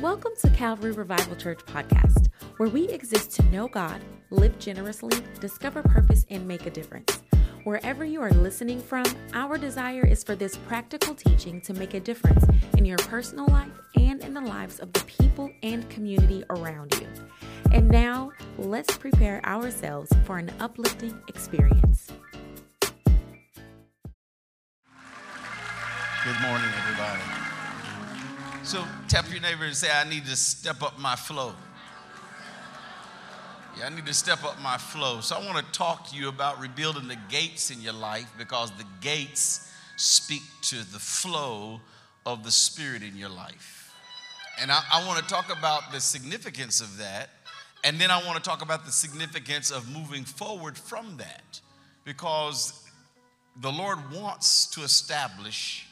Welcome to Calvary Revival Church podcast, where we exist to know God, live generously, discover purpose, and make a difference. Wherever you are listening from, our desire is for this practical teaching to make a difference in your personal life and in the lives of the people and community around you. And now, let's prepare ourselves for an uplifting experience. Good morning, everybody. So tap your neighbor and say, I need to step up my flow. Yeah, I need to step up my flow. So I want to talk to you about rebuilding the gates in your life because the gates speak to the flow of the Spirit in your life. And I, I want to talk about the significance of that. And then I want to talk about the significance of moving forward from that because the Lord wants to establish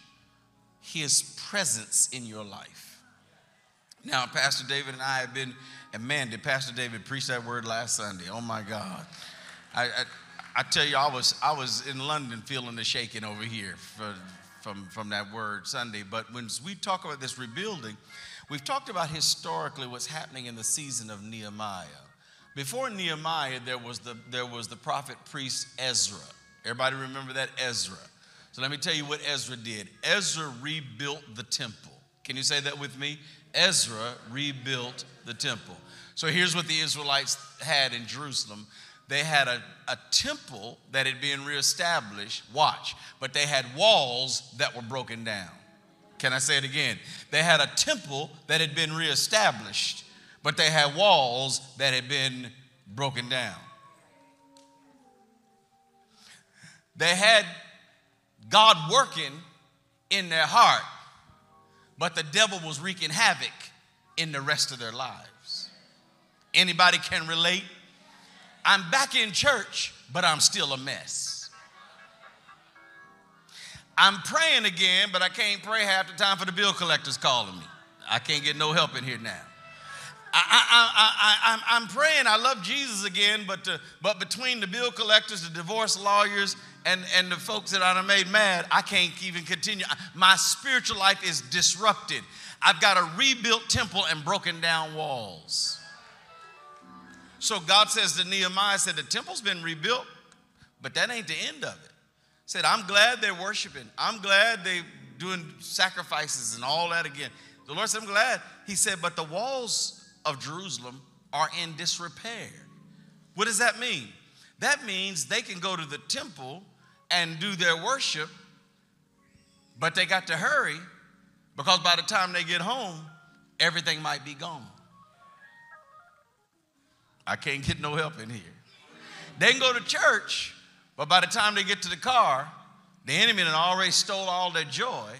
his presence in your life. Now, Pastor David and I have been, and man, did Pastor David preach that word last Sunday? Oh my God. I, I, I tell you, I was, I was in London feeling the shaking over here for, from, from that word Sunday. But when we talk about this rebuilding, we've talked about historically what's happening in the season of Nehemiah. Before Nehemiah, there was the, there was the prophet priest Ezra. Everybody remember that? Ezra. So let me tell you what Ezra did. Ezra rebuilt the temple. Can you say that with me? Ezra rebuilt the temple. So here's what the Israelites had in Jerusalem they had a, a temple that had been reestablished, watch, but they had walls that were broken down. Can I say it again? They had a temple that had been reestablished, but they had walls that had been broken down. They had God working in their heart, but the devil was wreaking havoc in the rest of their lives. Anybody can relate? I'm back in church, but I'm still a mess. I'm praying again, but I can't pray half the time for the bill collectors calling me. I can't get no help in here now. I, I, I, I, am praying. I love Jesus again, but, to, but between the bill collectors, the divorce lawyers, and, and the folks that I made mad, I can't even continue. My spiritual life is disrupted. I've got a rebuilt temple and broken down walls. So God says to Nehemiah, said, the temple's been rebuilt, but that ain't the end of it. Said, I'm glad they're worshiping. I'm glad they're doing sacrifices and all that again. The Lord said, I'm glad. He said, but the walls of Jerusalem are in disrepair. What does that mean? That means they can go to the temple and do their worship, but they got to hurry because by the time they get home, everything might be gone. I can't get no help in here. They can go to church, but by the time they get to the car, the enemy had already stole all their joy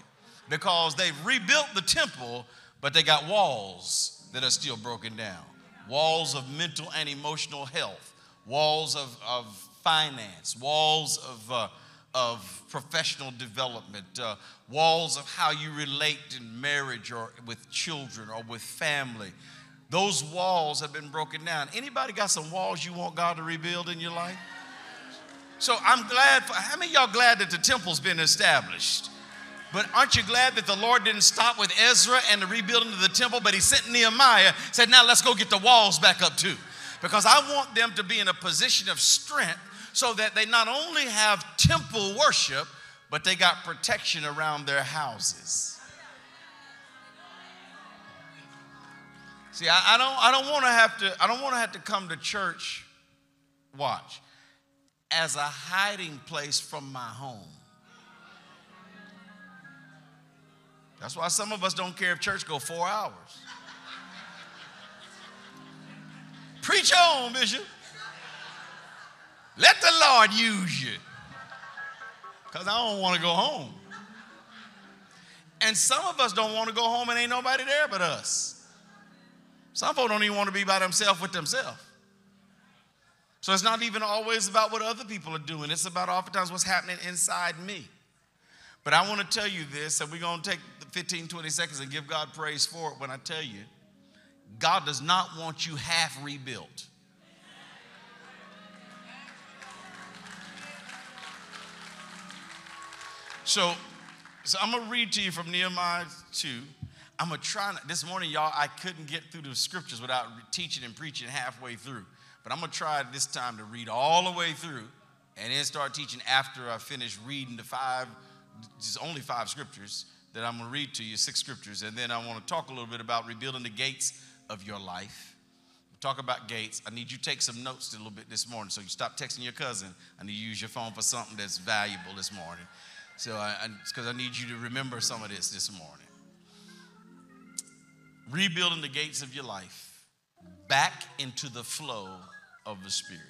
because they've rebuilt the temple, but they got walls that are still broken down walls of mental and emotional health, walls of, of finance, walls of, uh, of professional development, uh, walls of how you relate in marriage or with children or with family. Those walls have been broken down. Anybody got some walls you want God to rebuild in your life? So I'm glad for how many y'all glad that the temple's been established? But aren't you glad that the Lord didn't stop with Ezra and the rebuilding of the temple, but he sent Nehemiah, said, Now let's go get the walls back up too. Because I want them to be in a position of strength so that they not only have temple worship, but they got protection around their houses. See, I, I don't, I don't want to have to, I don't want to have to come to church, watch, as a hiding place from my home. That's why some of us don't care if church go four hours. Preach on, Bishop. Let the Lord use you. Because I don't want to go home. And some of us don't want to go home and ain't nobody there but us. Some folks don't even want to be by themselves with themselves. So it's not even always about what other people are doing, it's about oftentimes what's happening inside me. But I want to tell you this, and we're going to take 15, 20 seconds and give God praise for it when I tell you God does not want you half rebuilt. So, so I'm going to read to you from Nehemiah 2. I'm gonna try. This morning, y'all, I couldn't get through the scriptures without teaching and preaching halfway through. But I'm gonna try this time to read all the way through, and then start teaching after I finish reading the five. Just only five scriptures that I'm gonna read to you, six scriptures, and then I want to talk a little bit about rebuilding the gates of your life. Talk about gates. I need you to take some notes a little bit this morning. So you stop texting your cousin. I need you to use your phone for something that's valuable this morning. So I, because I, I need you to remember some of this this morning rebuilding the gates of your life back into the flow of the Spirit.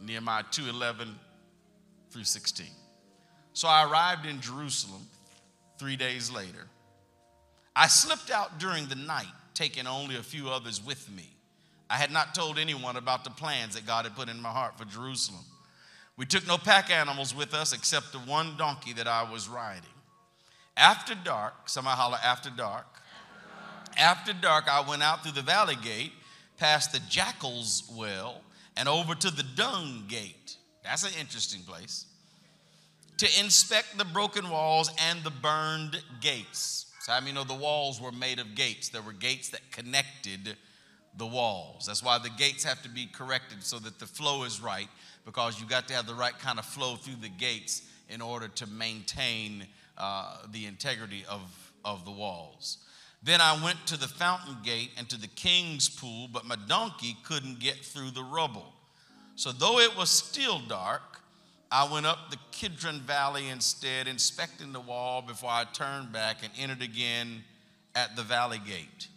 Nehemiah 2 11 through 16. So I arrived in Jerusalem three days later. I slipped out during the night, taking only a few others with me. I had not told anyone about the plans that God had put in my heart for Jerusalem. We took no pack animals with us except the one donkey that I was riding. After dark, somebody holler, after dark, after dark, I went out through the valley gate, past the jackal's well, and over to the dung gate. That's an interesting place. To inspect the broken walls and the burned gates. So, I mean, know the walls were made of gates. There were gates that connected the walls. That's why the gates have to be corrected so that the flow is right, because you got to have the right kind of flow through the gates in order to maintain uh, the integrity of, of the walls. Then I went to the fountain gate and to the king's pool, but my donkey couldn't get through the rubble. So, though it was still dark, I went up the Kidron Valley instead, inspecting the wall before I turned back and entered again at the valley gate.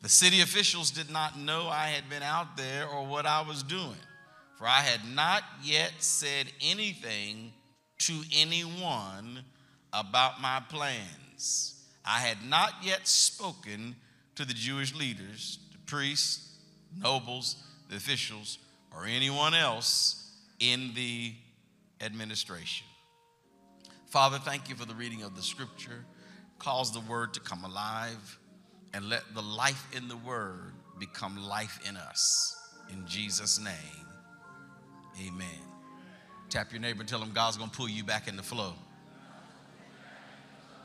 The city officials did not know I had been out there or what I was doing, for I had not yet said anything to anyone about my plans. I had not yet spoken to the Jewish leaders, the priests, nobles, the officials, or anyone else in the administration. Father, thank you for the reading of the scripture. Cause the word to come alive and let the life in the word become life in us. In Jesus' name, amen. Tap your neighbor and tell him God's gonna pull you back in the flow.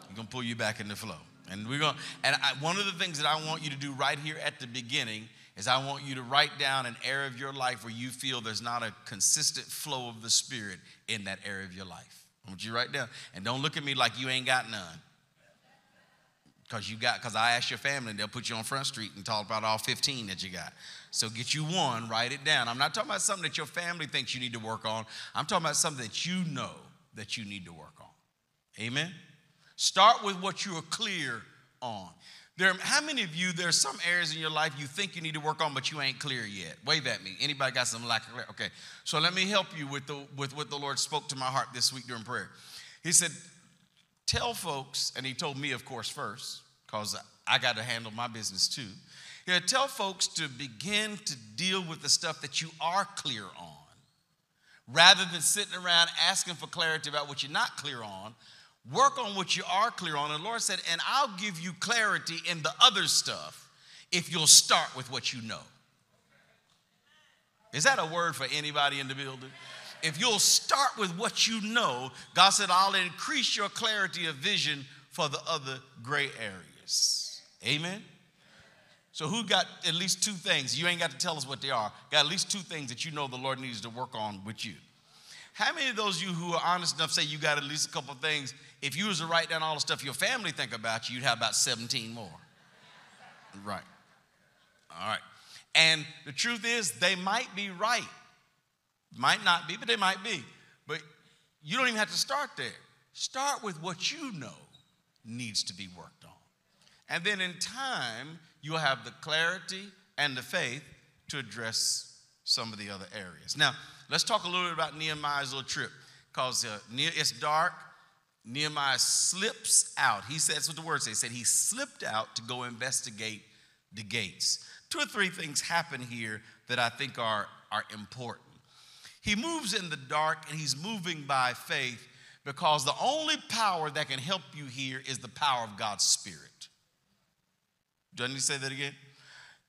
He's gonna pull you back in the flow. And we're gonna, and I, one of the things that I want you to do right here at the beginning is I want you to write down an area of your life where you feel there's not a consistent flow of the Spirit in that area of your life. I want you to write down. And don't look at me like you ain't got none. Because you got, because I asked your family, they'll put you on Front Street and talk about all 15 that you got. So get you one, write it down. I'm not talking about something that your family thinks you need to work on. I'm talking about something that you know that you need to work on. Amen? Start with what you are clear on. There, how many of you, there's some areas in your life you think you need to work on, but you ain't clear yet? Wave at me. Anybody got some lack of clarity? Okay. So let me help you with, the, with what the Lord spoke to my heart this week during prayer. He said, Tell folks, and he told me, of course, first, because I got to handle my business too. He said, Tell folks to begin to deal with the stuff that you are clear on rather than sitting around asking for clarity about what you're not clear on Work on what you are clear on. And the Lord said, and I'll give you clarity in the other stuff if you'll start with what you know. Is that a word for anybody in the building? If you'll start with what you know, God said, I'll increase your clarity of vision for the other gray areas. Amen? So, who got at least two things? You ain't got to tell us what they are. Got at least two things that you know the Lord needs to work on with you. How many of those of you who are honest enough say you got at least a couple of things if you was to write down all the stuff your family think about you, you'd have about 17 more. Right. All right. And the truth is, they might be right. Might not be, but they might be. But you don't even have to start there. Start with what you know needs to be worked on. And then in time, you'll have the clarity and the faith to address some of the other areas. Now, let's talk a little bit about Nehemiah's little trip because uh, it's dark. Nehemiah slips out. He says what the word says. He said he slipped out to go investigate the gates. Two or three things happen here that I think are, are important. He moves in the dark and he's moving by faith because the only power that can help you here is the power of God's Spirit. Doesn't he say that again?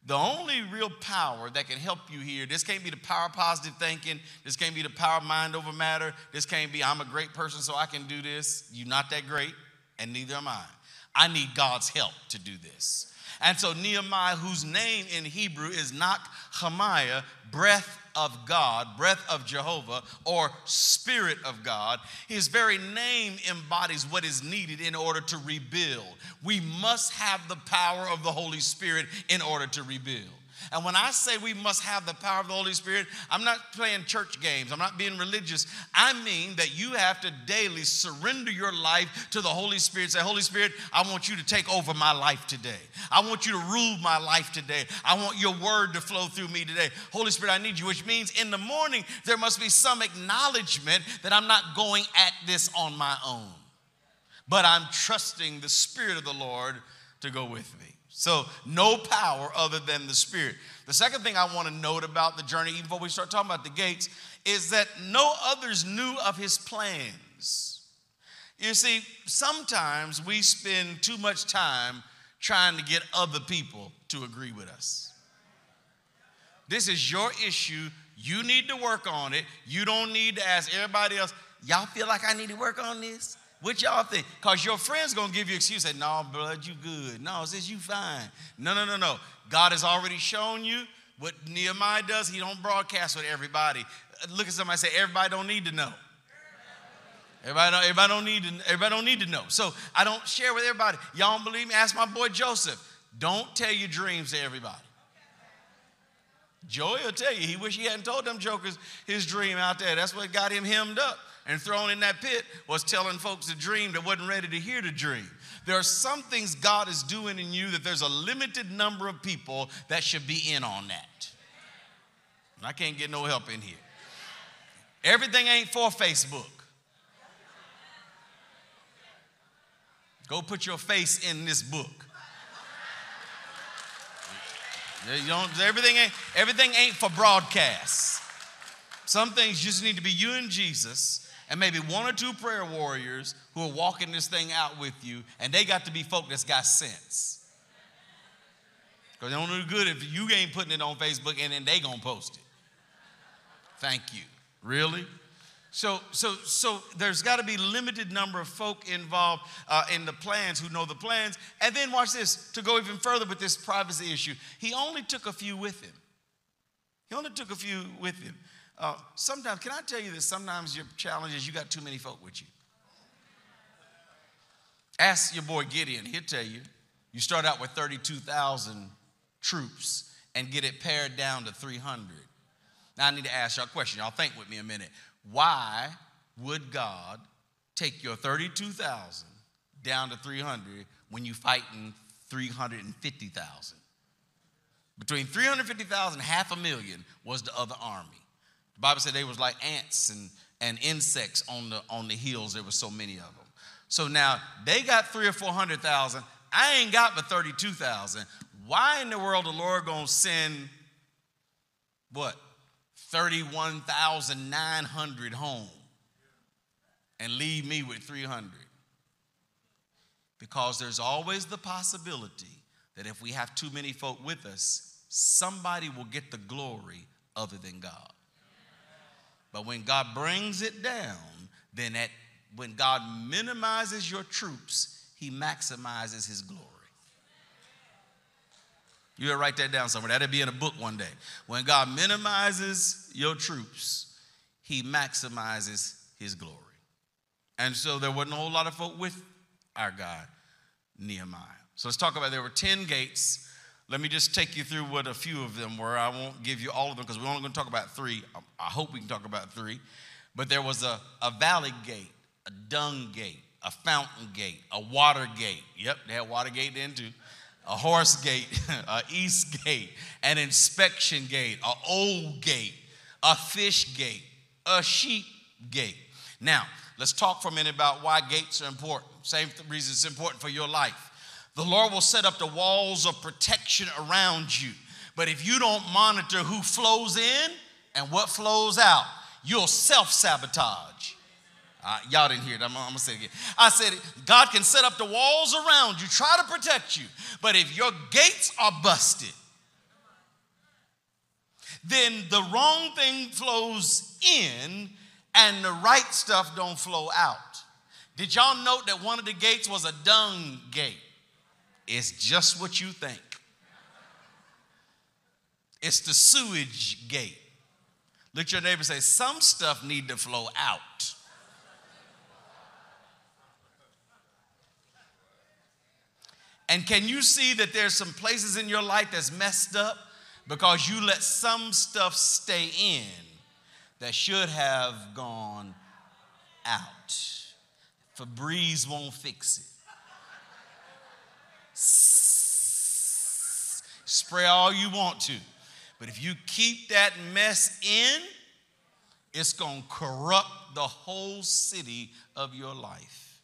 The only real power that can help you here, this can't be the power of positive thinking. This can't be the power of mind over matter. This can't be, I'm a great person, so I can do this. You're not that great, and neither am I. I need God's help to do this. And so Nehemiah, whose name in Hebrew is not Hamiah, breath of God, breath of Jehovah, or spirit of God, his very name embodies what is needed in order to rebuild. We must have the power of the Holy Spirit in order to rebuild. And when I say we must have the power of the Holy Spirit, I'm not playing church games. I'm not being religious. I mean that you have to daily surrender your life to the Holy Spirit. Say, Holy Spirit, I want you to take over my life today. I want you to rule my life today. I want your word to flow through me today. Holy Spirit, I need you, which means in the morning there must be some acknowledgement that I'm not going at this on my own, but I'm trusting the Spirit of the Lord to go with me. So, no power other than the Spirit. The second thing I want to note about the journey, even before we start talking about the gates, is that no others knew of his plans. You see, sometimes we spend too much time trying to get other people to agree with us. This is your issue. You need to work on it. You don't need to ask everybody else, y'all feel like I need to work on this? What y'all think? Because your friend's gonna give you excuse. Say, no, blood, you good. No, says you fine. No, no, no, no. God has already shown you what Nehemiah does. He don't broadcast with everybody. Look at somebody say, everybody don't need to know. Everybody don't, everybody don't need to. Everybody don't need to know. So I don't share with everybody. Y'all don't believe me? Ask my boy Joseph. Don't tell your dreams to everybody. Joey will tell you. He wish he hadn't told them jokers his dream out there. That's what got him hemmed up and thrown in that pit was telling folks a dream that wasn't ready to hear the dream. There are some things God is doing in you that there's a limited number of people that should be in on that. And I can't get no help in here. Everything ain't for Facebook. Go put your face in this book. Everything, ain't, everything ain't for broadcast. Some things just need to be you and Jesus and maybe one or two prayer warriors who are walking this thing out with you, and they got to be folk that's got sense. Because they don't do good if you ain't putting it on Facebook and then they gonna post it. Thank you. Really? So, so, so there's got to be limited number of folk involved uh, in the plans who know the plans. And then watch this to go even further with this privacy issue. He only took a few with him. He only took a few with him. Uh, sometimes, can I tell you that sometimes your challenge is you got too many folk with you? Ask your boy Gideon, he'll tell you. You start out with 32,000 troops and get it pared down to 300. Now, I need to ask y'all a question. Y'all think with me a minute. Why would God take your 32,000 down to 300 when you're fighting 350,000? Between 350,000 and half a million was the other army. The Bible said they was like ants and, and insects on the, on the hills. There were so many of them. So now they got three or 400,000. I ain't got but 32,000. Why in the world the Lord gonna send what? 31,900 home and leave me with 300? Because there's always the possibility that if we have too many folk with us, somebody will get the glory other than God. But when God brings it down, then at, when God minimizes your troops, he maximizes his glory. You gotta write that down somewhere. That'll be in a book one day. When God minimizes your troops, he maximizes his glory. And so there wasn't a whole lot of folk with our God, Nehemiah. So let's talk about there were 10 gates let me just take you through what a few of them were. I won't give you all of them because we're only going to talk about three. Um, I hope we can talk about three. But there was a, a valley gate, a dung gate, a fountain gate, a water gate. Yep, they had water gate then too. A horse gate, a east gate, an inspection gate, a old gate, a fish gate, a sheep gate. Now, let's talk for a minute about why gates are important. Same reason it's important for your life. The Lord will set up the walls of protection around you. But if you don't monitor who flows in and what flows out, you'll self sabotage. Uh, y'all didn't hear it. I'm, I'm, gonna say it again. I said, God can set up the walls around you, try to protect you. But if your gates are busted, then the wrong thing flows in and the right stuff don't flow out. Did y'all note that one of the gates was a dung gate? It's just what you think. It's the sewage gate. Look at your neighbor say, Some stuff need to flow out. And can you see that there's some places in your life that's messed up because you let some stuff stay in that should have gone out? Febreze won't fix it. Spray all you want to. But if you keep that mess in, it's going to corrupt the whole city of your life.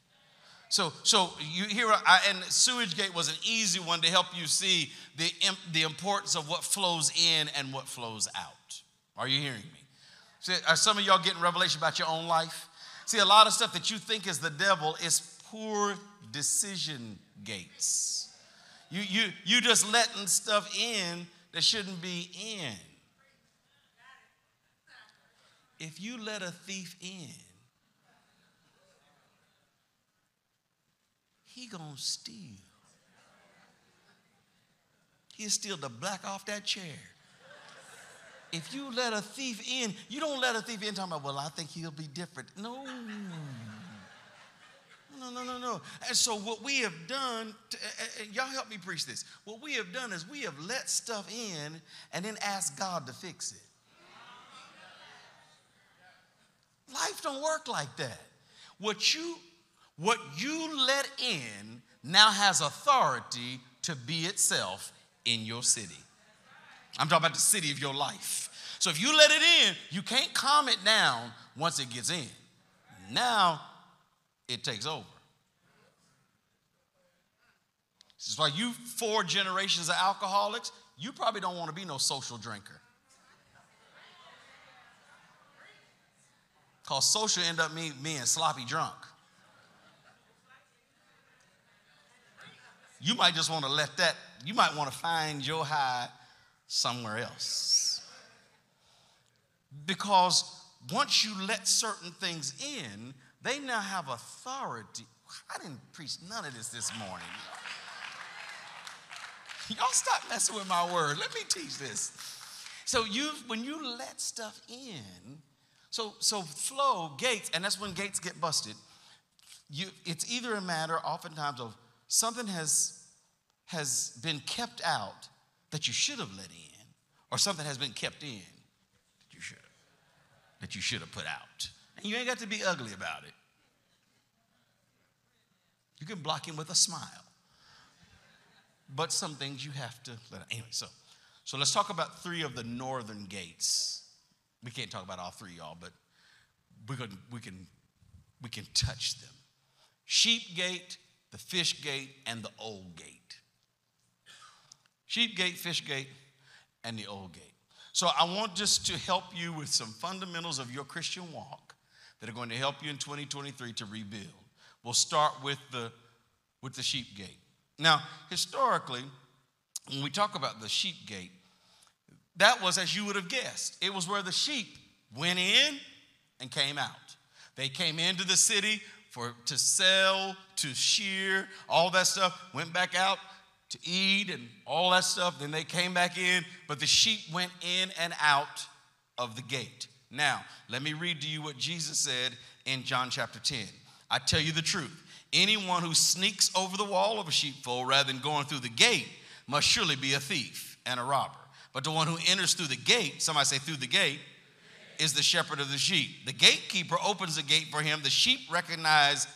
So, so you hear, I, and sewage gate was an easy one to help you see the, the importance of what flows in and what flows out. Are you hearing me? See, are some of y'all getting revelation about your own life? See, a lot of stuff that you think is the devil is poor decision gates. You, you, you just letting stuff in that shouldn't be in. If you let a thief in, he gonna steal. He'll steal the black off that chair. If you let a thief in, you don't let a thief in talking about, well, I think he'll be different. No. No, no, no, no. And so what we have done, to, y'all help me preach this. What we have done is we have let stuff in and then asked God to fix it. Life don't work like that. What you what you let in now has authority to be itself in your city. I'm talking about the city of your life. So if you let it in, you can't calm it down once it gets in. Now it takes over. This is why you four generations of alcoholics, you probably don't want to be no social drinker. Because social end up me being sloppy drunk. You might just want to let that, you might want to find your high somewhere else. Because once you let certain things in, they now have authority. I didn't preach none of this this morning. Y'all stop messing with my word. Let me teach this. So you when you let stuff in, so so flow gates, and that's when gates get busted. You, it's either a matter, oftentimes, of something has, has been kept out that you should have let in, or something has been kept in that you should have, that you should have put out. And you ain't got to be ugly about it. You can block him with a smile. But some things you have to let out. Anyway, so so let's talk about three of the northern gates. We can't talk about all three, y'all, but we can we can we can touch them. Sheep gate, the fish gate, and the old gate. Sheep gate, fish gate, and the old gate. So I want just to help you with some fundamentals of your Christian walk that are going to help you in 2023 to rebuild. We'll start with the with the sheep gate. Now, historically, when we talk about the sheep gate, that was as you would have guessed. It was where the sheep went in and came out. They came into the city for to sell, to shear, all that stuff, went back out to eat and all that stuff. Then they came back in, but the sheep went in and out of the gate. Now, let me read to you what Jesus said in John chapter 10. I tell you the truth. Anyone who sneaks over the wall of a sheepfold rather than going through the gate must surely be a thief and a robber. But the one who enters through the gate, somebody say through the gate, is the shepherd of the sheep. The gatekeeper opens the gate for him. The sheep recognize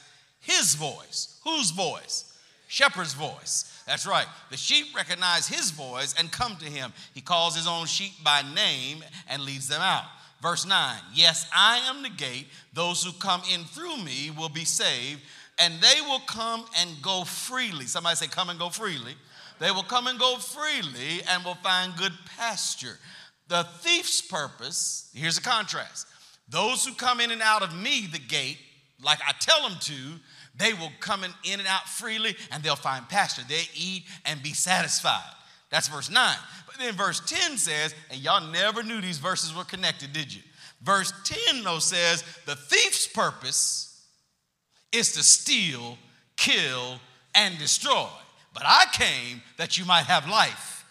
his voice. Whose voice? Shepherd's voice. That's right. The sheep recognize his voice and come to him. He calls his own sheep by name and leads them out. Verse 9 Yes, I am the gate. Those who come in through me will be saved, and they will come and go freely. Somebody say, Come and go freely. They will come and go freely and will find good pasture. The thief's purpose, here's a contrast. Those who come in and out of me, the gate, like I tell them to, they will come in, and out freely and they'll find pasture. They eat and be satisfied. That's verse 9. But then verse 10 says, and y'all never knew these verses were connected, did you? Verse 10, though, says, the thief's purpose is to steal, kill, and destroy. but I came that you might have life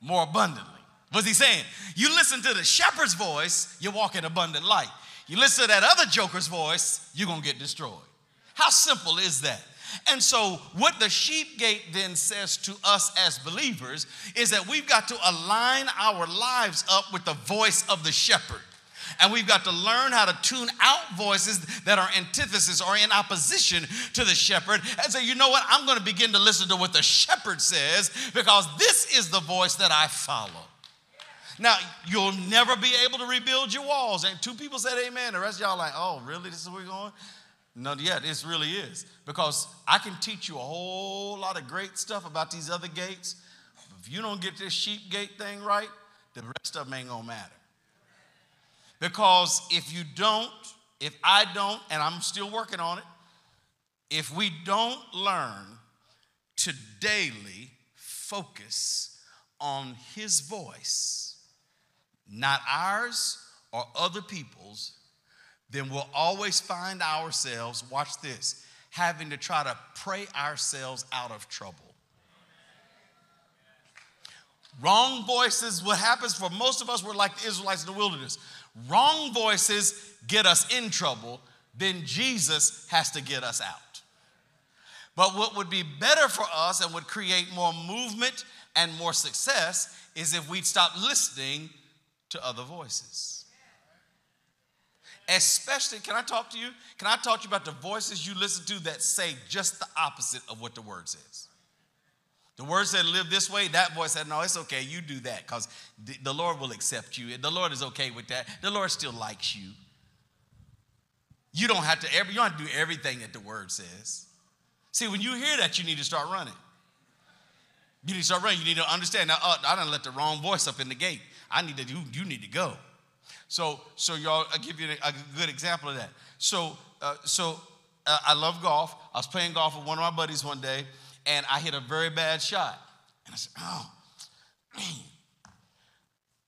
more abundantly. What's he saying? You listen to the shepherd's voice, you walk in abundant light. You listen to that other joker's voice, you're gonna get destroyed. How simple is that? And so, what the sheep gate then says to us as believers is that we've got to align our lives up with the voice of the shepherd. And we've got to learn how to tune out voices that are antithesis or in opposition to the shepherd and say, you know what? I'm going to begin to listen to what the shepherd says because this is the voice that I follow. Now, you'll never be able to rebuild your walls. And two people said amen. The rest of y'all like, oh, really? This is where we're going? No, yeah, this really is. Because I can teach you a whole lot of great stuff about these other gates. But If you don't get this sheep gate thing right, the rest of them ain't gonna matter. Because if you don't, if I don't, and I'm still working on it, if we don't learn to daily focus on His voice, not ours or other people's, then we'll always find ourselves, watch this, having to try to pray ourselves out of trouble. Wrong voices, what happens for most of us, we're like the Israelites in the wilderness. Wrong voices get us in trouble, then Jesus has to get us out. But what would be better for us and would create more movement and more success is if we'd stop listening to other voices. Especially, can I talk to you? Can I talk to you about the voices you listen to that say just the opposite of what the word says? The word said, live this way. That voice said, no, it's okay. You do that because the Lord will accept you. The Lord is okay with that. The Lord still likes you. You don't have to, every, you don't have to do everything that the word says. See, when you hear that, you need to start running. You need to start running. You need to understand. Now, uh, I didn't let the wrong voice up in the gate. I need to, you, you need to go. So, so y'all, I'll give you a, a good example of that. So, uh, so uh, I love golf. I was playing golf with one of my buddies one day, and I hit a very bad shot. And I said, oh, man.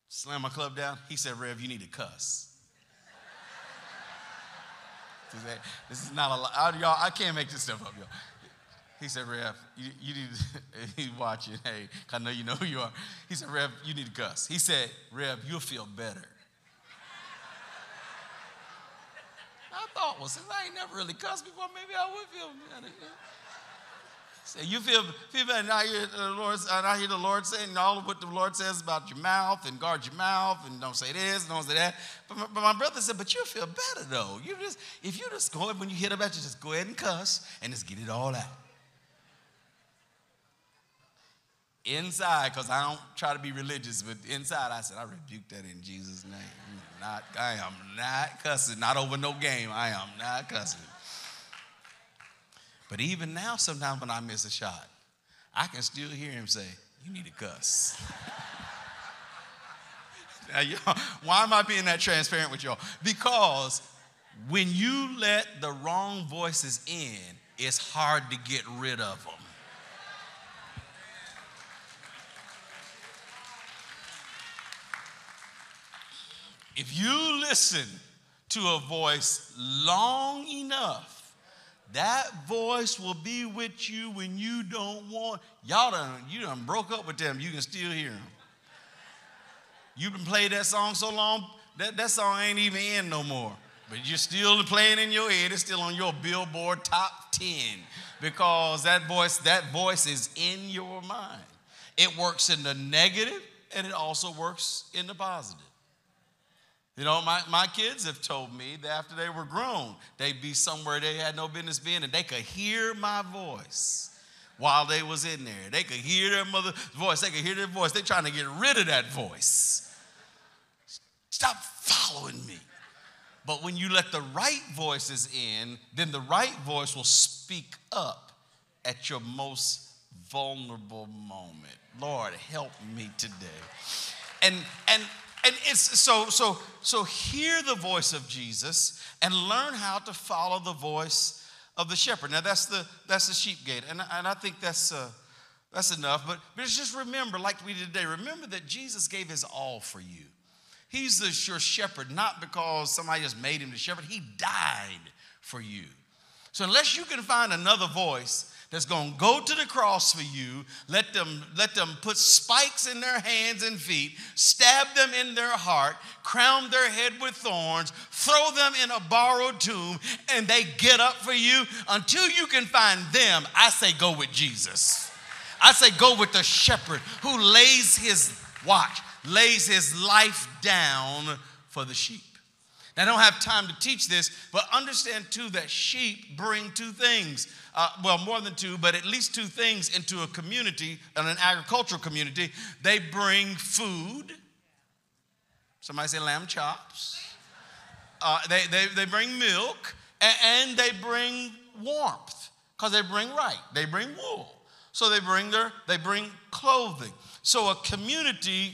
Slam my club down. He said, Rev, you need to cuss. said, this is not a lot. Y'all, I can't make this stuff up, y'all. He said, Rev, you, you need to, he's watching. Hey, I know you know who you are. He said, Rev, you need to cuss. He said, Rev, you'll feel better. I thought, well, since I ain't never really cussed before, maybe I would feel better. Say, you feel, feel better. Now hear the Lord, I hear the Lord saying all of what the Lord says about your mouth and guard your mouth and don't say this and don't say that. But my, but my brother said, but you feel better though. You just, if you just go when you hit about you, just go ahead and cuss and just get it all out. Inside, because I don't try to be religious, but inside I said, I rebuke that in Jesus' name. I'm Not, I am not cussing, not over no game. I am not cussing. But even now, sometimes when I miss a shot, I can still hear him say, You need to cuss. now, y'all, why am I being that transparent with y'all? Because when you let the wrong voices in, it's hard to get rid of them. If you listen to a voice long enough, that voice will be with you when you don't want. Y'all done, you done broke up with them. You can still hear them. You've been playing that song so long, that, that song ain't even in no more. But you're still playing in your head. It's still on your Billboard top 10 because that voice, that voice is in your mind. It works in the negative and it also works in the positive. You know, my, my kids have told me that after they were grown, they'd be somewhere they had no business being and they could hear my voice while they was in there. They could hear their mother's voice. They could hear their voice. They're trying to get rid of that voice. Stop following me. But when you let the right voices in, then the right voice will speak up at your most vulnerable moment. Lord, help me today. And and and it's so so so hear the voice of Jesus and learn how to follow the voice of the shepherd. Now that's the that's the sheep gate, and and I think that's uh, that's enough. But but just remember, like we did today, remember that Jesus gave His all for you. He's the sure shepherd, not because somebody just made him the shepherd. He died for you. So unless you can find another voice that's going to go to the cross for you, let them, let them put spikes in their hands and feet, stab them in their heart, crown their head with thorns, throw them in a borrowed tomb, and they get up for you. Until you can find them, I say go with Jesus. I say go with the shepherd who lays his watch, lays his life down for the sheep. Now, I don't have time to teach this, but understand too that sheep bring two things. Uh, well, more than two, but at least two things into a community, in an agricultural community. They bring food. Somebody say lamb chops. Uh, they, they, they bring milk and, and they bring warmth because they bring right. They bring wool. So they bring their they bring clothing. So a community,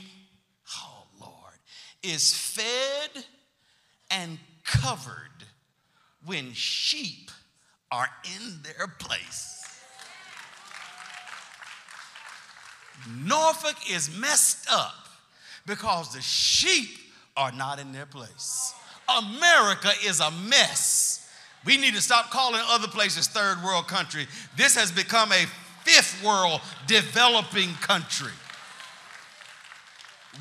oh Lord, is fed and covered when sheep are in their place. Norfolk is messed up because the sheep are not in their place. America is a mess. We need to stop calling other places third world country. This has become a fifth world developing country.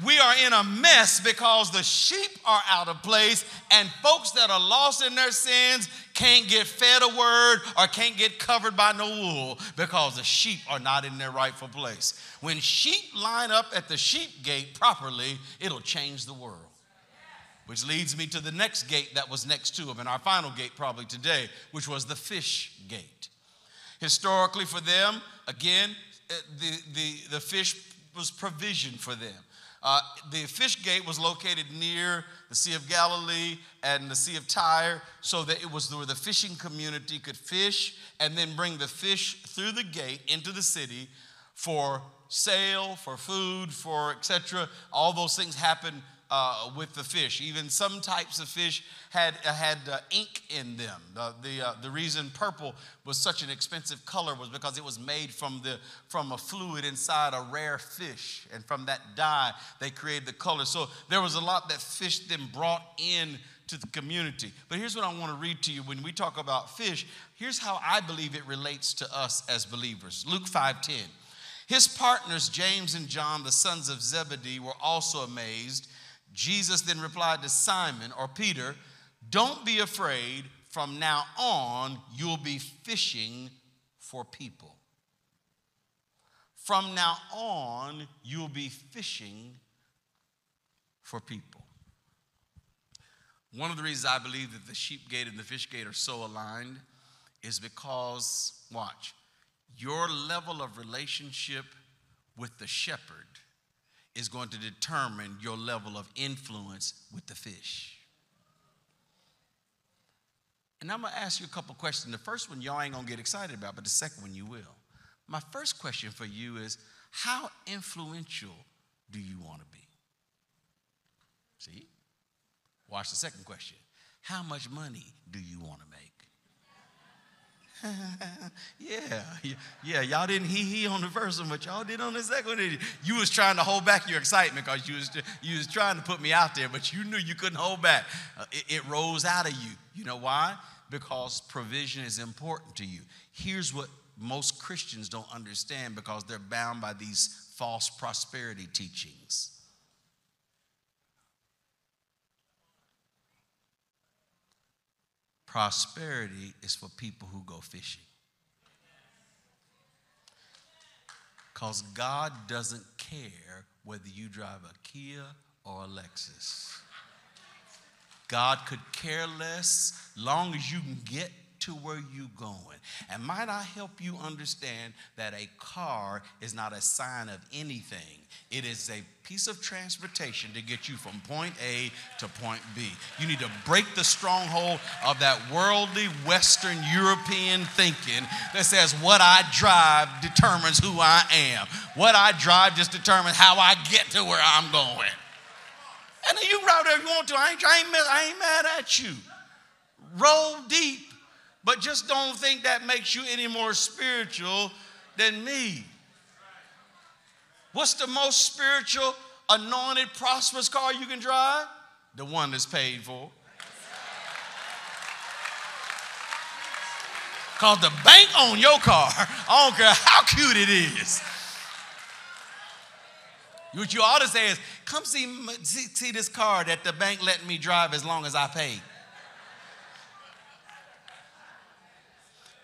We are in a mess because the sheep are out of place, and folks that are lost in their sins can't get fed a word or can't get covered by no wool because the sheep are not in their rightful place. When sheep line up at the sheep gate properly, it'll change the world. Which leads me to the next gate that was next to them, and our final gate probably today, which was the fish gate. Historically, for them, again, eh, the, the, the fish was provision for them. Uh, the fish gate was located near the Sea of Galilee and the Sea of Tyre, so that it was where the fishing community could fish and then bring the fish through the gate into the city for sale, for food, for etc. All those things happen uh, with the fish. Even some types of fish had, uh, had uh, ink in them. the, uh, the reason purple was such an expensive color was because it was made from, the, from a fluid inside a rare fish. And from that dye, they created the color. So there was a lot that fish then brought in to the community. But here's what I want to read to you when we talk about fish. Here's how I believe it relates to us as believers. Luke 5:10. His partners James and John, the sons of Zebedee, were also amazed Jesus then replied to Simon or Peter, Don't be afraid. From now on, you'll be fishing for people. From now on, you'll be fishing for people. One of the reasons I believe that the sheep gate and the fish gate are so aligned is because, watch, your level of relationship with the shepherd is going to determine your level of influence with the fish. And I'm gonna ask you a couple questions. The first one y'all ain't gonna get excited about, but the second one you will. My first question for you is how influential do you wanna be? See? Watch the second question. How much money do you wanna make? yeah, yeah, y'all didn't he he on the first one, but y'all did on the second one. You was trying to hold back your excitement because you was you was trying to put me out there, but you knew you couldn't hold back. Uh, it, it rose out of you. You know why? Because provision is important to you. Here's what most Christians don't understand because they're bound by these false prosperity teachings. Prosperity is for people who go fishing. Because God doesn't care whether you drive a Kia or a Lexus. God could care less long as you can get to where you're going. And might I help you understand that a car is not a sign of anything, it is a piece of transportation to get you from point A to point B. You need to break the stronghold of that worldly Western European thinking that says what I drive determines who I am. What I drive just determines how I get to where I'm going. And you ride wherever you want to. I ain't, I ain't, I ain't mad at you. Roll deep but just don't think that makes you any more spiritual than me. What's the most spiritual, anointed, prosperous car you can drive? The one that's paid for. Because the bank on your car, I don't care how cute it is. What you ought to say is, come see, see, see this car that the bank letting me drive as long as I pay.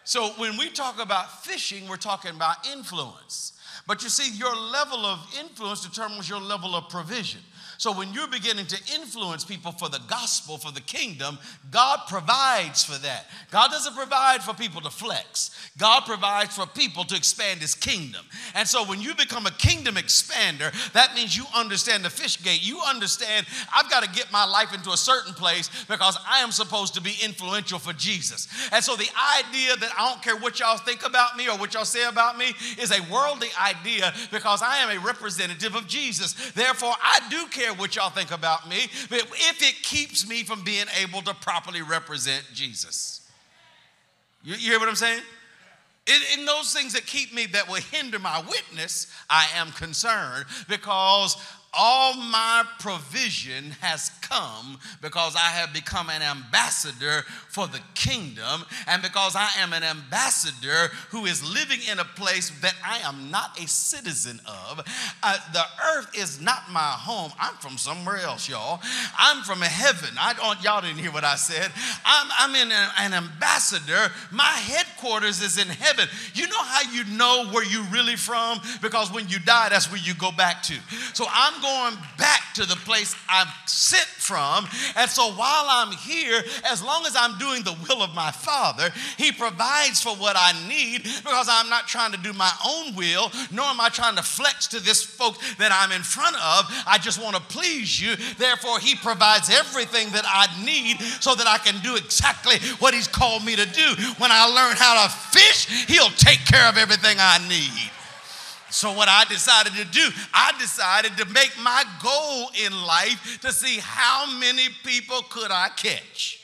So when we talk about fishing, we're talking about influence. But you see, your level of influence determines your level of provision. So when you're beginning to influence people for the gospel, for the kingdom, God provides for that. God doesn't provide for people to flex. God provides for people to expand his kingdom. And so when you become a kingdom expander, that means you understand the fish gate. You understand I've got to get my life into a certain place because I am supposed to be influential for Jesus. And so the idea that I don't care what y'all think about me or what y'all say about me is a worldly idea because I am a representative of Jesus. Therefore, I do care care what y'all think about me, if it keeps me from being able to properly represent Jesus. You, you hear what I'm saying? In, in, those things that keep me, that will hinder my witness, I am concerned because all my provision has come because I have become an ambassador for the kingdom and because I am an ambassador who is living in a place that I am not a citizen of. Uh, the earth is not my home. I'm from somewhere else, y'all. I'm from heaven. I don't, y'all didn't hear what I said. I'm, I'm in a, an ambassador. My headquarters is in heaven. You know how you know where you're really from? Because when you die, that's where you go back to. So I'm going back to the place I'm sent from. And so while I'm here, as long as I'm doing the will of my Father, He provides for what I need because I'm not trying to do my own will, nor am I trying to flex to this folk that I'm in front of. I just want to please you. Therefore, He provides everything that I need so that I can do exactly what He's called me to do. When I learn how to fish, He'll take care of everything I need. So, what I decided to do, I decided to make my goal in life to see how many people could I catch.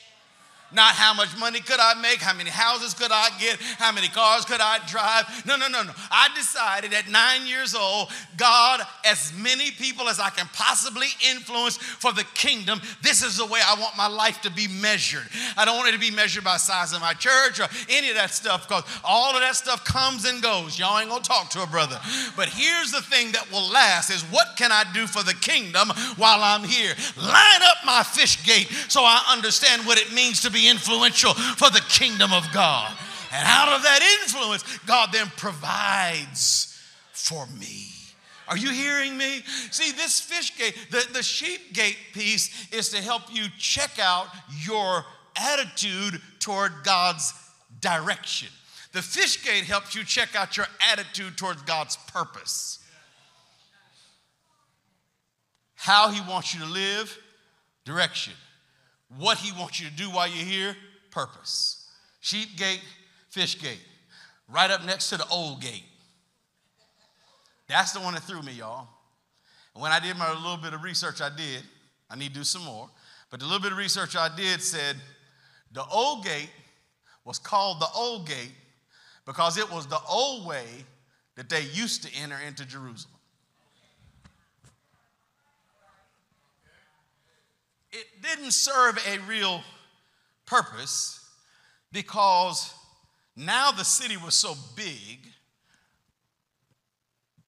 Not how much money could I make, how many houses could I get, how many cars could I drive. No, no, no, no. I decided at nine years old, God, as many people as I can possibly influence for the kingdom, this is the way I want my life to be measured. I don't want it to be measured by size of my church or any of that stuff because all of that stuff comes and goes. Y'all ain't gonna talk to a brother. But here's the thing that will last is what can I do for the kingdom while I'm here? Line up my fish gate so I understand what it means to be be influential for the kingdom of God. And out of that influence, God then provides for me. Are you hearing me? See, this fish gate, the, the sheep gate piece is to help you check out your attitude toward God's direction. The fish gate helps you check out your attitude towards God's purpose. How He wants you to live, direction what he wants you to do while you're here purpose. Sheep gate, fish gate. Right up next to the old gate. That's the one that threw me, y'all. And when I did my little bit of research, I did. I need to do some more. But the little bit of research I did said the old gate was called the old gate because it was the old way that they used to enter into Jerusalem. It didn't serve a real purpose because now the city was so big,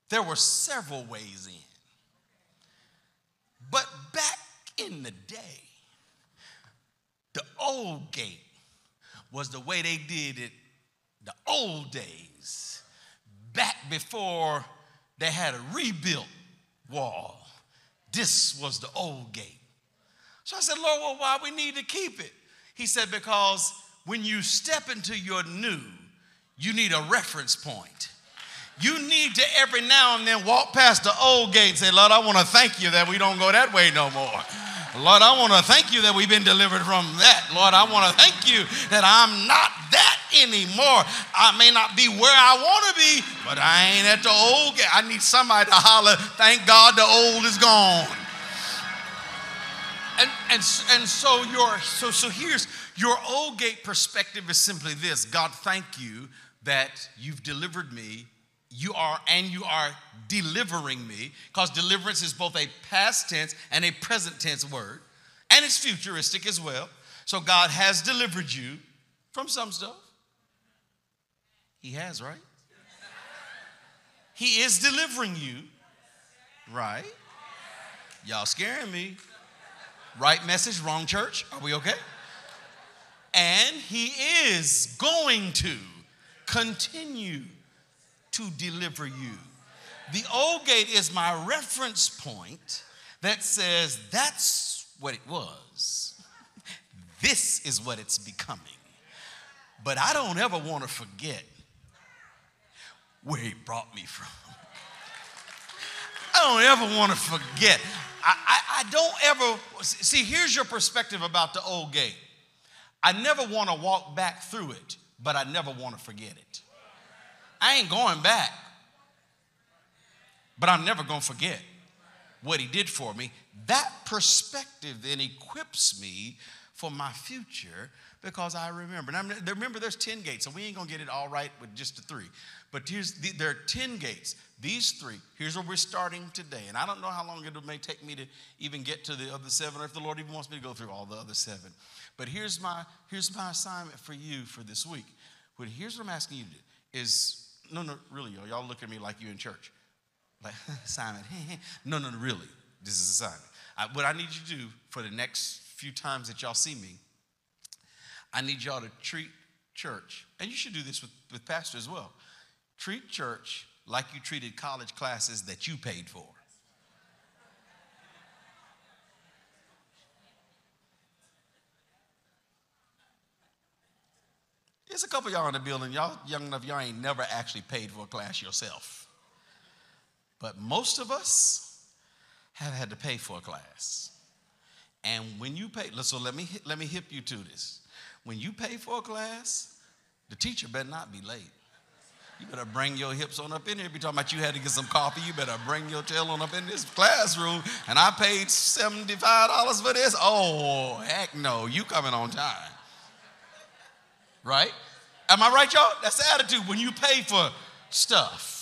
there were several ways in. But back in the day, the old gate was the way they did it the old days, back before they had a rebuilt wall. This was the old gate. So I said, Lord, well, why we need to keep it? He said, because when you step into your new, you need a reference point. You need to every now and then walk past the old gate and say, Lord, I want to thank you that we don't go that way no more. Lord, I want to thank you that we've been delivered from that. Lord, I want to thank you that I'm not that anymore. I may not be where I want to be, but I ain't at the old gate. I need somebody to holler, thank God the old is gone and, and, and so your so so here's your old gate perspective is simply this God, thank you that you've delivered me. You are, and you are delivering me, because deliverance is both a past tense and a present tense word, and it's futuristic as well. So God has delivered you from some stuff. He has, right? He is delivering you, right? Y'all scaring me. Right message, wrong church. Are we okay? And he is going to continue to deliver you. The old gate is my reference point that says that's what it was. This is what it's becoming. But I don't ever want to forget where he brought me from. I don't ever want to forget. I, I, I, don't ever see. Here's your perspective about the old gate. I never want to walk back through it, but I never want to forget it. I ain't going back, but I'm never going to forget what he did for me. That perspective then equips me for my future because I remember. Now, remember, there's 10 gates, so we ain't gonna get it all right with just the three. But here's the, there are 10 gates. These three, here's where we're starting today. And I don't know how long it may take me to even get to the other seven, or if the Lord even wants me to go through all the other seven. But here's my here's my assignment for you for this week. But here's what I'm asking you to do is no, no, really, y'all, y'all look at me like you in church. Like, Simon, no, no, really, this is assignment. I, what I need you to do for the next few times that y'all see me I need y'all to treat church, and you should do this with, with pastors as well. Treat church like you treated college classes that you paid for. There's a couple y'all in the building. Y'all young enough, y'all ain't never actually paid for a class yourself. But most of us have had to pay for a class. And when you pay, so let me let me hip you to this. When you pay for a class, the teacher better not be late. You better bring your hips on up in here. Be talking about you had to get some coffee. You better bring your tail on up in this classroom. And I paid $75 for this. Oh, heck no. You coming on time. Right? Am I right, y'all? That's the attitude when you pay for stuff.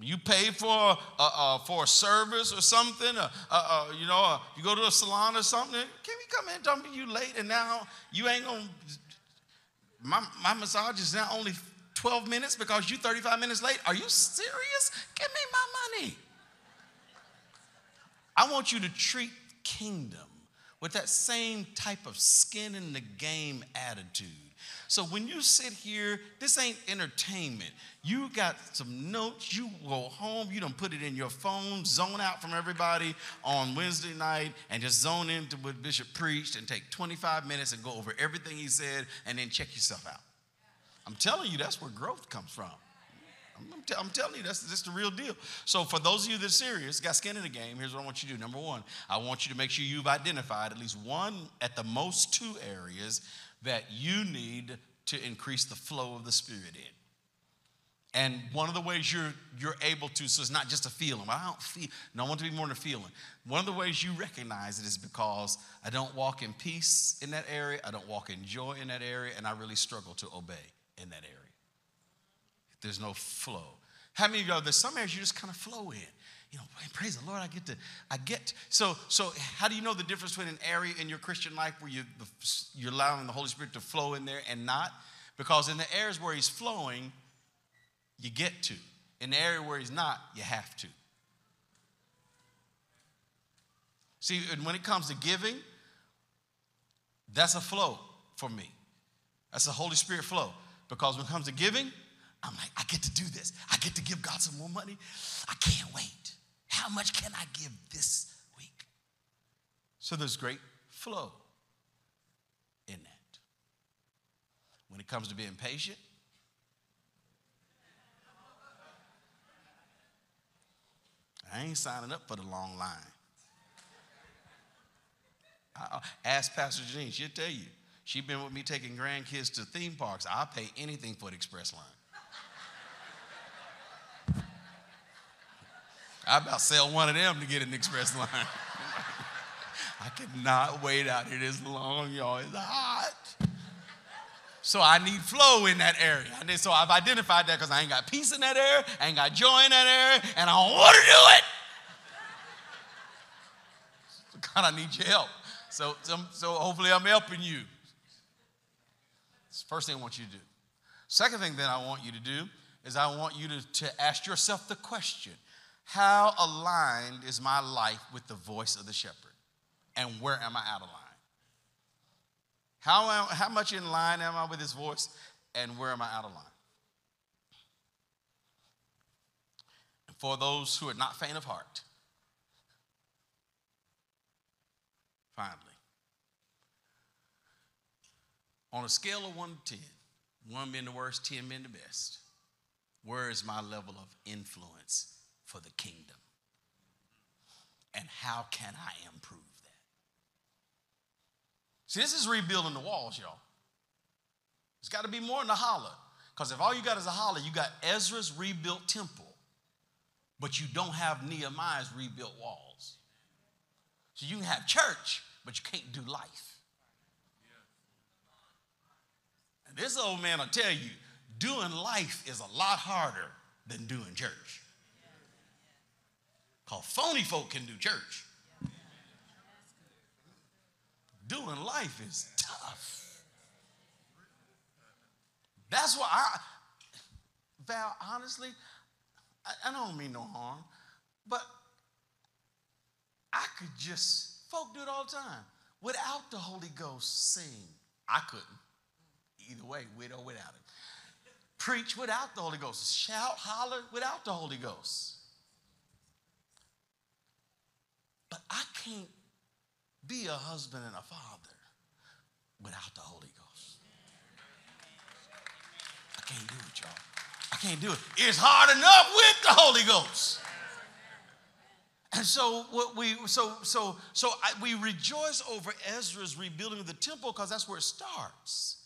You pay for uh, uh, for a service or something, uh, uh, uh you know, uh, you go to a salon or something. Can we come in Don't be you late and now you ain't gonna? My my massage is now only 12 minutes because you 35 minutes late. Are you serious? Give me my money. I want you to treat kingdom with that same type of skin in the game attitude. So when you sit here, this ain't entertainment. You got some notes, you go home, you don't put it in your phone, zone out from everybody on Wednesday night, and just zone into what Bishop preached and take 25 minutes and go over everything he said and then check yourself out. I'm telling you, that's where growth comes from. I'm, t- I'm, telling you, that's, that's the real deal. So, for those of you that are serious, got skin in the game, here's what I want you to do. Number one, I want you to make sure you've identified at least one, at the most two areas that you need to increase the flow of the Spirit in. And one of the ways you're, you're able to, so it's not just a feeling. I don't feel, no, I want to be more than a feeling. One of the ways you recognize it is because I don't walk in peace in that area, I don't walk in joy in that area, and I really struggle to obey in that area. There's no flow. How many of y'all, there's some areas you just kind of flow in you know, praise the Lord, I get to, I get. To. So, so how do you know the difference between an area in your Christian life where you, you're allowing the Holy Spirit to flow in there and not? Because in the areas where He's flowing, you get to. In the area where He's not, you have to. See, and when it comes to giving, that's a flow for me. That's a Holy Spirit flow. Because when it comes to giving, I'm like, I get to do this. I get to give God some more money. I can't wait. How much can I give this week? So there's great flow in that. When it comes to being patient, I ain't signing up for the long line. I, uh, ask Pastor Jean, she'll tell you. She's been with me taking grandkids to theme parks. I'll pay anything for the express line. I about sell one of them to get an express line. I cannot wait out here this long, y'all. It's hot. So I need flow in that area. So I've identified that because I ain't got peace in that area, I ain't got joy in that area, and I don't want to do it. So God, I need your help. So, so, so hopefully I'm helping you. It's the first thing I want you to do. Second thing that I want you to do is I want you to, to ask yourself the question How aligned is my life with the voice of the shepherd? And where am I out of line? How, am, how much in line am I with his voice? And where am I out of line? And for those who are not faint of heart, finally, on a scale of 1 to 10, 1 being the worst, 10 being the best, where is my level of influence for the kingdom? And how can I improve that? See, this is rebuilding the walls, y'all. It's got to be more than a holler. Because if all you got is a holler, you got Ezra's rebuilt temple, but you don't have Nehemiah's rebuilt walls. So you can have church, but you can't do life. And this old man will tell you, doing life is a lot harder than doing church. Because phony folk can do church. Doing life is tough. That's why I, Val, honestly, I, I don't mean no harm, but I could just, folk do it all the time. Without the Holy Ghost, sing. I couldn't. Either way, with or without it preach without the Holy Ghost, shout, holler without the Holy Ghost. But I can't be a husband and a father without the Holy Ghost. I can't do it, y'all. I can't do it. It's hard enough with the Holy Ghost. And so what we so so so I, we rejoice over Ezra's rebuilding of the temple because that's where it starts.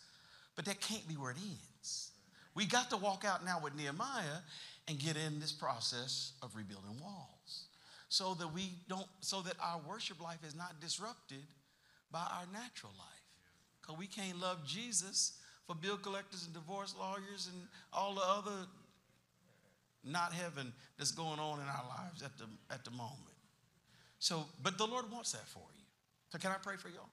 But that can't be where it ends. We got to walk out now with Nehemiah and get in this process of rebuilding walls so that we don't so that our worship life is not disrupted by our natural life because we can't love jesus for bill collectors and divorce lawyers and all the other not heaven that's going on in our lives at the at the moment so but the lord wants that for you so can i pray for y'all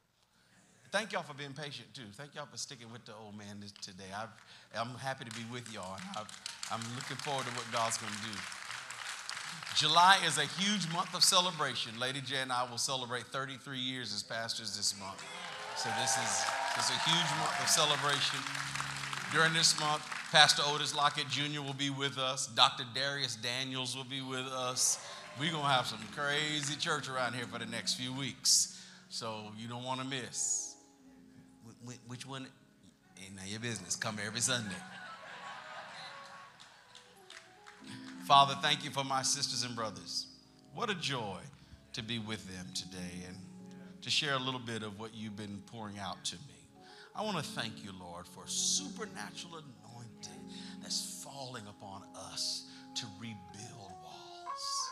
thank y'all for being patient too. Thank y'all for sticking with the old man today. i am happy to be with y'all. i I'm looking forward to what God's going to do. July is a huge month of celebration. Lady J and I will celebrate 33 years as pastors this month. So this is, this is a huge month of celebration. During this month, Pastor Otis Lockett Jr. will be with us. Dr. Dharius Daniels will be with us. We're going to have some crazy church around here for the next few weeks. So you don't want to miss which one? Ain't none your business. Come every Sunday. Father, thank you for my sisters and brothers. What a joy to be with them today and to share a little bit of what you've been pouring out to me. I want to thank you, Lord, for supernatural anointing that's falling upon us to rebuild walls.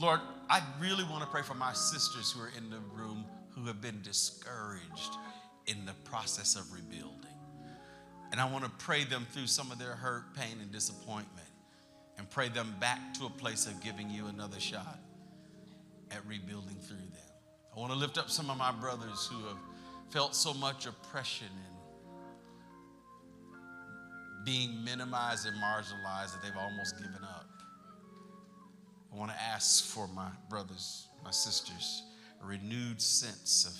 Lord, I really want to pray for my sisters who are in the room who have been discouraged in the process of rebuilding. And I want to pray them through some of their hurt, pain, and disappointment and pray them back to a place of giving you another shot at rebuilding through them. I want to lift up some of my brothers who have felt so much oppression and being minimized and marginalized that they've almost given up. I want to ask for my brothers, my sisters, a renewed sense of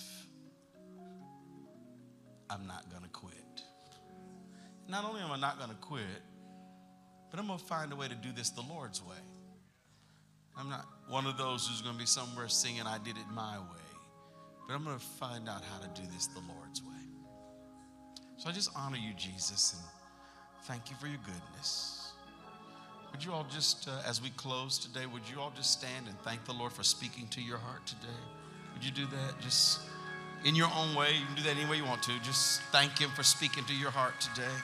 I'm not going to quit. Not only am I not going to quit, but I'm going to find a way to do this the Lord's way. I'm not one of those who's going to be somewhere singing, I did it my way. But I'm going to find out how to do this the Lord's way. So I just honor you, Jesus, and thank you for your goodness. Would you all just, uh, as we close today, would you all just stand and thank the Lord for speaking to your heart today? Would you do that? Just in your own way. You can do that any way you want to. Just thank Him for speaking to your heart today.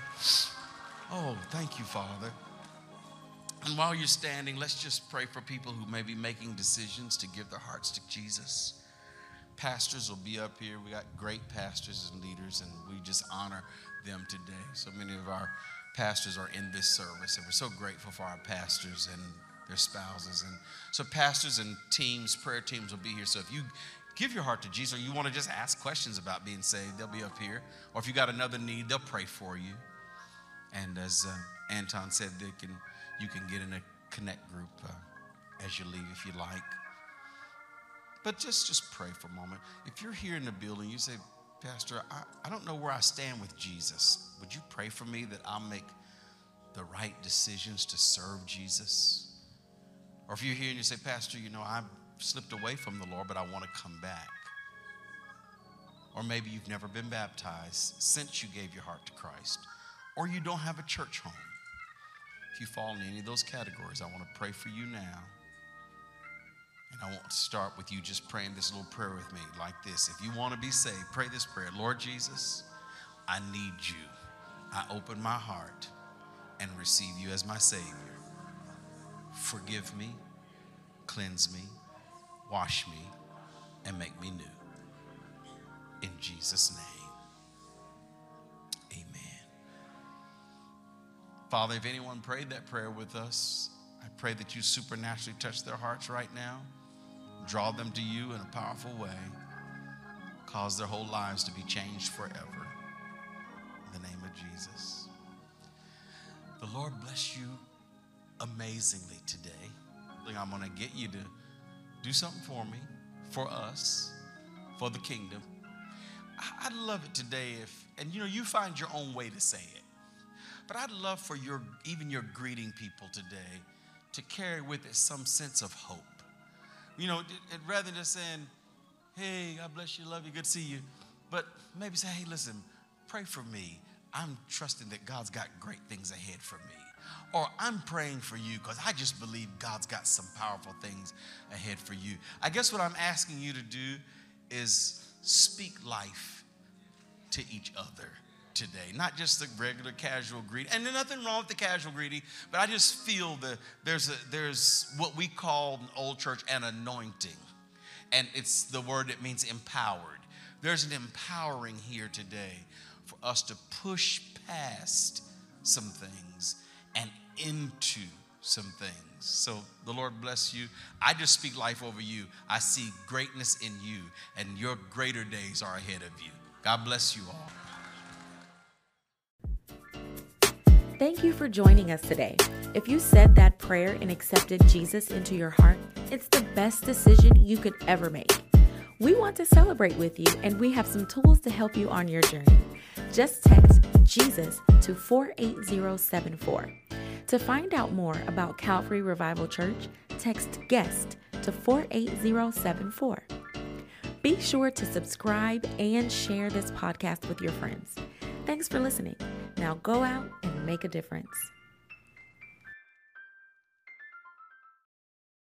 Oh, thank you, Father. And while you're standing, let's just pray for people who may be making decisions to give their hearts to Jesus. Pastors will be up here. We got great pastors and leaders, and we just honor them today. So many of our pastors are in this service, and we're so grateful for our pastors and their spouses. And so, pastors and teams, prayer teams will be here. So, if you give your heart to Jesus, or you want to just ask questions about being saved, they'll be up here. Or if you got another need, they'll pray for you. And as uh, Anton said, they can, you can get in a connect group uh, as you leave if you like. But just, just pray for a moment. If you're here in the building, you say, Pastor, I, I don't know where I stand with Jesus. Would you pray for me that I'll make the right decisions to serve Jesus? Or if you're here and you say, Pastor, you know, I've slipped away from the Lord, but I want to come back. Or maybe you've never been baptized since you gave your heart to Christ. Or you don't have a church home. If you fall in any of those categories, I want to pray for you now. And I want to start with you just praying this little prayer with me like this. If you want to be saved, pray this prayer Lord Jesus, I need you. I open my heart and receive you as my Savior. Forgive me, cleanse me, wash me, and make me new. In Jesus' name, Father, if anyone prayed that prayer with us, I pray that you supernaturally touch their hearts right now, draw them to you in a powerful way, cause their whole lives to be changed forever. In the name of Jesus. The Lord bless you amazingly today. I'm going to get you to do something for me, for us, for the kingdom. I'd love it today if, and you know, you find your own way to say it. But I'd love for your, even your greeting people today, to carry with it some sense of hope. You know, rather than just saying, hey, God bless you, love you, good to see you, but maybe say, hey, listen, pray for me. I'm trusting that God's got great things ahead for me. Or I'm praying for you because I just believe God's got some powerful things ahead for you. I guess what I'm asking you to do is speak life to each other today, not just the regular casual greeting. And nothing wrong with the casual greeting, but I just feel that there's a, there's what we call in old church an anointing, and it's the word that means empowered. There's an empowering here today for us to push past some things and into some things. So the Lord bless you. I just speak life over you. I see greatness in you, and your greater days are ahead of you. God bless you all. Thank you for joining us today. If you said that prayer and accepted Jesus into your heart, it's the best decision you could ever make. We want to celebrate with you, and we have some tools to help you on your journey. Just text Jesus to 48074. To find out more about Calvary Revival Church, text guest to 48074. Be sure to subscribe and share this podcast with your friends. Thanks for listening. Now go out and make a difference.